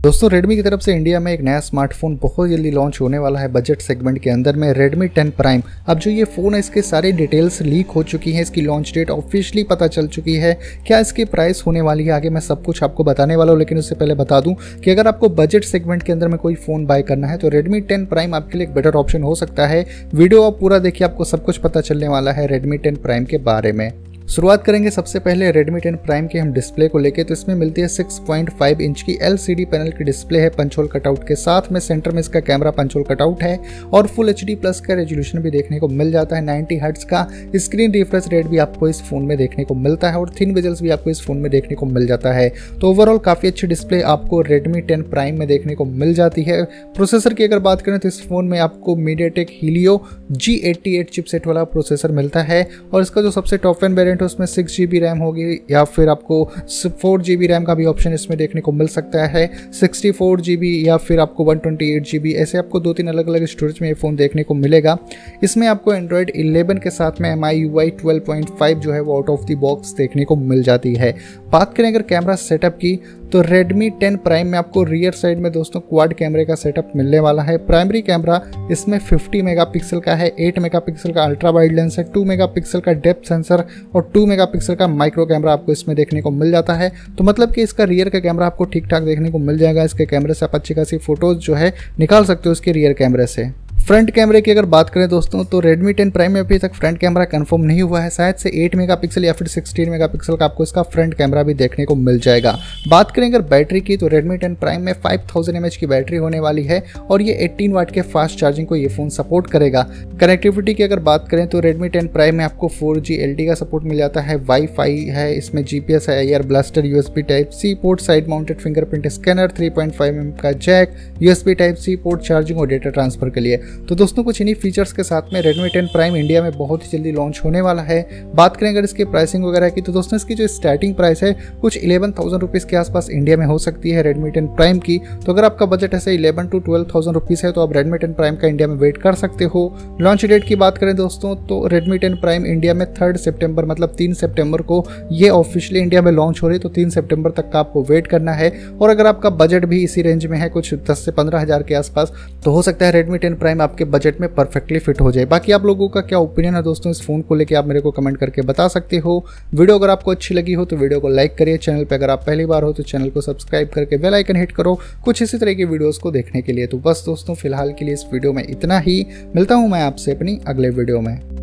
दोस्तों, Redmi की तरफ़ से इंडिया में एक नया स्मार्टफ़ोन बहुत जल्दी लॉन्च होने वाला है बजट सेगमेंट के अंदर में Redmi 10 Prime अब जो ये फ़ोन है, इसके सारे डिटेल्स लीक हो चुकी हैं, इसकी लॉन्च डेट ऑफिशियली पता चल चुकी है। क्या इसकी प्राइस होने वाली है, आगे मैं सब कुछ आपको बताने वाला हूँ, लेकिन उससे पहले बता दूँ कि अगर आपको बजट सेगमेंट के अंदर में कोई फ़ोन बाय करना है तो रेडमी टेन प्राइम आपके लिए एक बेटर ऑप्शन हो सकता है। वीडियो आप पूरा देखिए, आपको सब कुछ पता चलने वाला है रेडमी टेन प्राइम के बारे में। शुरुआत करेंगे सबसे पहले Redmi 10 Prime के हम डिस्प्ले को लेके तो इसमें मिलती है 6.5 इंच की LCD पैनल की डिस्प्ले है पंचोल कटआउट के साथ में। सेंटर में इसका कैमरा पंचोल कटआउट है और फुल एचडी प्लस का रेजोल्यूशन भी देखने को मिल जाता है 90 हर्ट्स का। स्क्रीन रिफ्रेश रेट भी आपको इस फ़ोन में देखने को मिलता है और थिन विजल्स भी आपको इस फ़ोन में देखने को मिल जाता है। तो ओवरऑल काफ़ी अच्छी डिस्प्ले आपको रेडमी टेन प्राइम में देखने को मिल जाती है। प्रोसेसर की अगर बात करें तो इस फ़ोन में आपको media MediaTek Helio G88 chipset वाला प्रोसेसर मिलता है और इसका जो सबसे टॉप एंड वेरियंट है उसमें सिक्स जी बी रैम होगी या फिर आपको फोर जी रैम का भी ऑप्शन इसमें देखने को मिल सकता है। सिक्सटी फोर जी बी या फिर आपको one twenty eight G B ऐसे आपको दो तीन अलग अलग स्टोरेज में ये फ़ोन देखने को मिलेगा। इसमें आपको एंड्रॉयड 11 के साथ में M I U I twelve point five जो है वो आउट ऑफ़ द बॉक्स देखने को मिल जाती है। बात करें अगर कैमरा सेटअप की तो Redmi 10 Prime में आपको रियर साइड में दोस्तों क्वाड कैमरे का सेटअप मिलने वाला है। प्राइमरी कैमरा इसमें 50 मेगापिक्सल का है 8 मेगापिक्सल का अल्ट्रा वाइड लेंस है 2 मेगापिक्सल का डेप्थ सेंसर और 2 मेगापिक्सल का माइक्रो कैमरा आपको इसमें देखने को मिल जाता है। तो मतलब कि इसका रियर का कैमरा आपको ठीक ठाक देखने को मिल जाएगा। इसके कैमरे से आप अच्छी खासी फ़ोटोज़ जो है निकाल सकते हो इसके रियर कैमरे से। फ्रंट कैमरे की अगर बात करें दोस्तों तो Redmi 10 Prime में अभी तक फ्रंट कैमरा कंफर्म नहीं हुआ है। शायद से 8 मेगापिक्सल या फिर 16 मेगापिक्सल का आपको इसका फ्रंट कैमरा भी देखने को मिल जाएगा। बात करें अगर बैटरी की तो Redmi 10 Prime में 5000 थाउज़ेंड की बैटरी होने वाली है और ये 18 वाट के फास्ट चार्जिंग को ये फ़ोन सपोर्ट करेगा। कनेक्टिविटी की अगर बात करें तो रेडमी टेन प्राइम में आपको फोर जी का सपोर्ट मिल जाता है। वाई है, इसमें जीपीएस है air blaster USB type C port side mounted fingerprint scanner three point का jack USB type C port charging और डेटा ट्रांसफ़र के लिए। तो दोस्तों, कुछ इन्हीं फीचर्स के साथ में Redmi 10 Prime इंडिया में बहुत ही जल्दी लॉन्च होने वाला है। बात करें अगर इसकी प्राइसिंग वगैरह की तो दोस्तों, इसकी जो स्टार्टिंग प्राइस है, कुछ इलेवन थाउज़ेंड रुपीज़ के आसपास इंडिया में हो सकती है Redmi 10 Prime की। तो अगर आपका बजट ऐसे इलेवन टू ट्वेल्व थाउज़ेंड है तो आप Redmi 10 Prime का इंडिया में वेट कर सकते हो। लॉन्च डेट की बात करें दोस्तों तो Redmi 10 Prime इंडिया में थर्ड सेप्टेम्बर मतलब तीन सेप्टेम्बर को ये ऑफिशियली इंडिया में लॉन्च हो रही है तो तीन सेप्टेम्बर तक का आपको वेट करना है। और अगर आपका बजट भी इसी रेंज में है, कुछ दस से पंद्रह हज़ार के आसपास तो हो सकता है रेडमी टेन प्राइम आपके बजट में परफेक्टली फिट हो जाए। बाकी आप लोगों का क्या ओपिनियन है दोस्तों इस फ़ोन को लेकर आप मेरे को कमेंट करके बता सकते हो। वीडियो अगर आपको अच्छी लगी हो तो वीडियो को लाइक करिए। चैनल पर अगर आप पहली बार हो तो चैनल को सब्सक्राइब करके बेल आइकन हिट करो। कुछ इसी तरह की वीडियोस को देखने के लिए। तो बस दोस्तों, फ़िलहाल के लिए इस वीडियो में इतना ही। मिलता हूँ मैं आपसे अपनी अगले वीडियो में।